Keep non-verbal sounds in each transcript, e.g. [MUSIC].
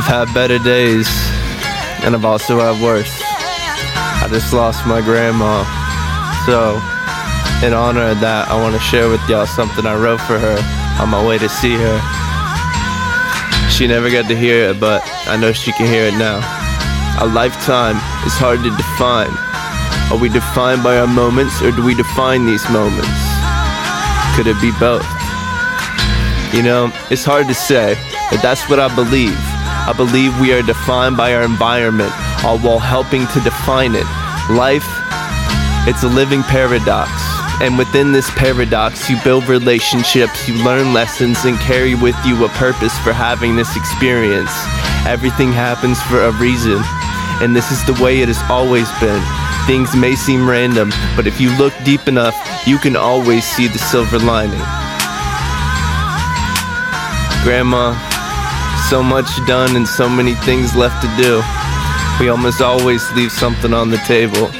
I've had better days, and I've also had worse. I just lost my grandma. So, in honor of that, I want to share with y'all something I wrote for her on my way to see her. She never got to hear it, but I know she can hear it now. A lifetime is hard to define. Are we defined by our moments, or do we define these moments? Could it be both? You know, it's hard to say, but that's what I believe. I believe we are defined by our environment, all while helping to define it. Life, it's a living paradox. And within this paradox, you build relationships, you learn lessons, and carry with you a purpose for having this experience. Everything happens for a reason, and this is the way it has always been. Things may seem random, but if you look deep enough, you can always see the silver lining. Grandma, so much done and so many things left to do. We almost always leave something on the table,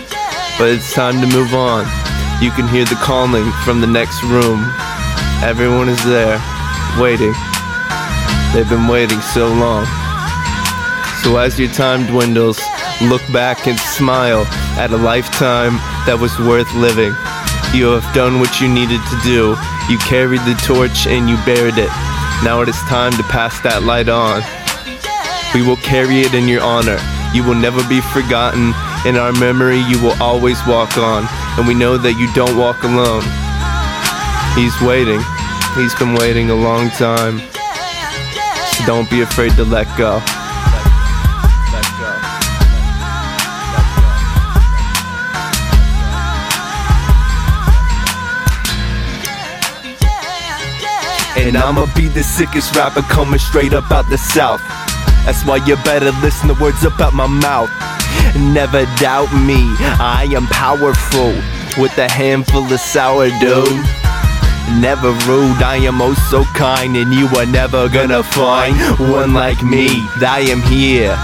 but it's time to move on. You can hear the calling from the next room. Everyone is there, waiting. They've been waiting so long. So as your time dwindles, look back and smile at a lifetime that was worth living. You have done what you needed to do. You carried the torch and you buried it. Now it is time to pass that light on. We will carry it in your honor. You will never be forgotten. In our memory, you will always walk on. And we know that you don't walk alone. He's waiting. He's been waiting a long time. So don't be afraid to let go. And I'ma be the sickest rapper coming straight up out the south. That's why you better listen to words up out my mouth. Never doubt me, I am powerful with a handful of sourdough. Never rude, I am oh so kind, and you are never gonna find one like me. I am here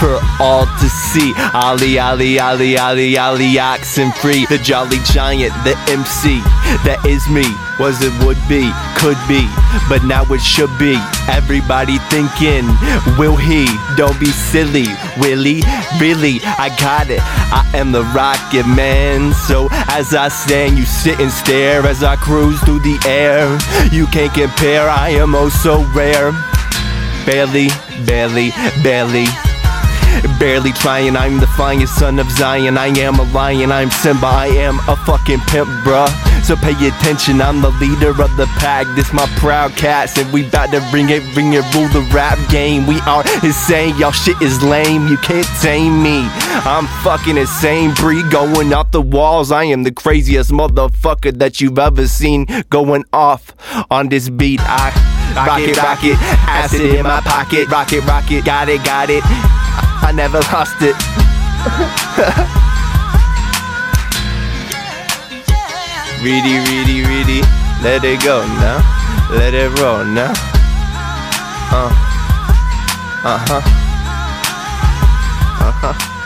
for all to see. Ali, Ali, Ali, Ali, Ali, oxen free. The jolly giant, the MC, that is me. Was it would be, could be, but now it should be. Everybody thinking, will he? Don't be silly, Willie. Really, I got it. I am the rocket man. So as I stand, you sit and stare as I cruise through the air. You can't compare, I am oh so rare. Barely, barely, barely. Barely trying, I'm the finest son of Zion. I am a lion, I'm Simba, I am a fucking pimp, bruh. So pay attention, I'm the leader of the pack. This my proud cats, and we bout to bring it, bring it, rule the rap game. We are insane, y'all shit is lame. You can't tame me. I'm fucking insane, Bree, going off the walls. I am the craziest motherfucker that you've ever seen going off on this beat. I rock it, rock it, acid in my pocket, rock it, rock it, got it, got it. I never lost it. [LAUGHS] Reedy, reedy, reedy, let it go now. Let it roll now. Uh, uh huh. Uh huh.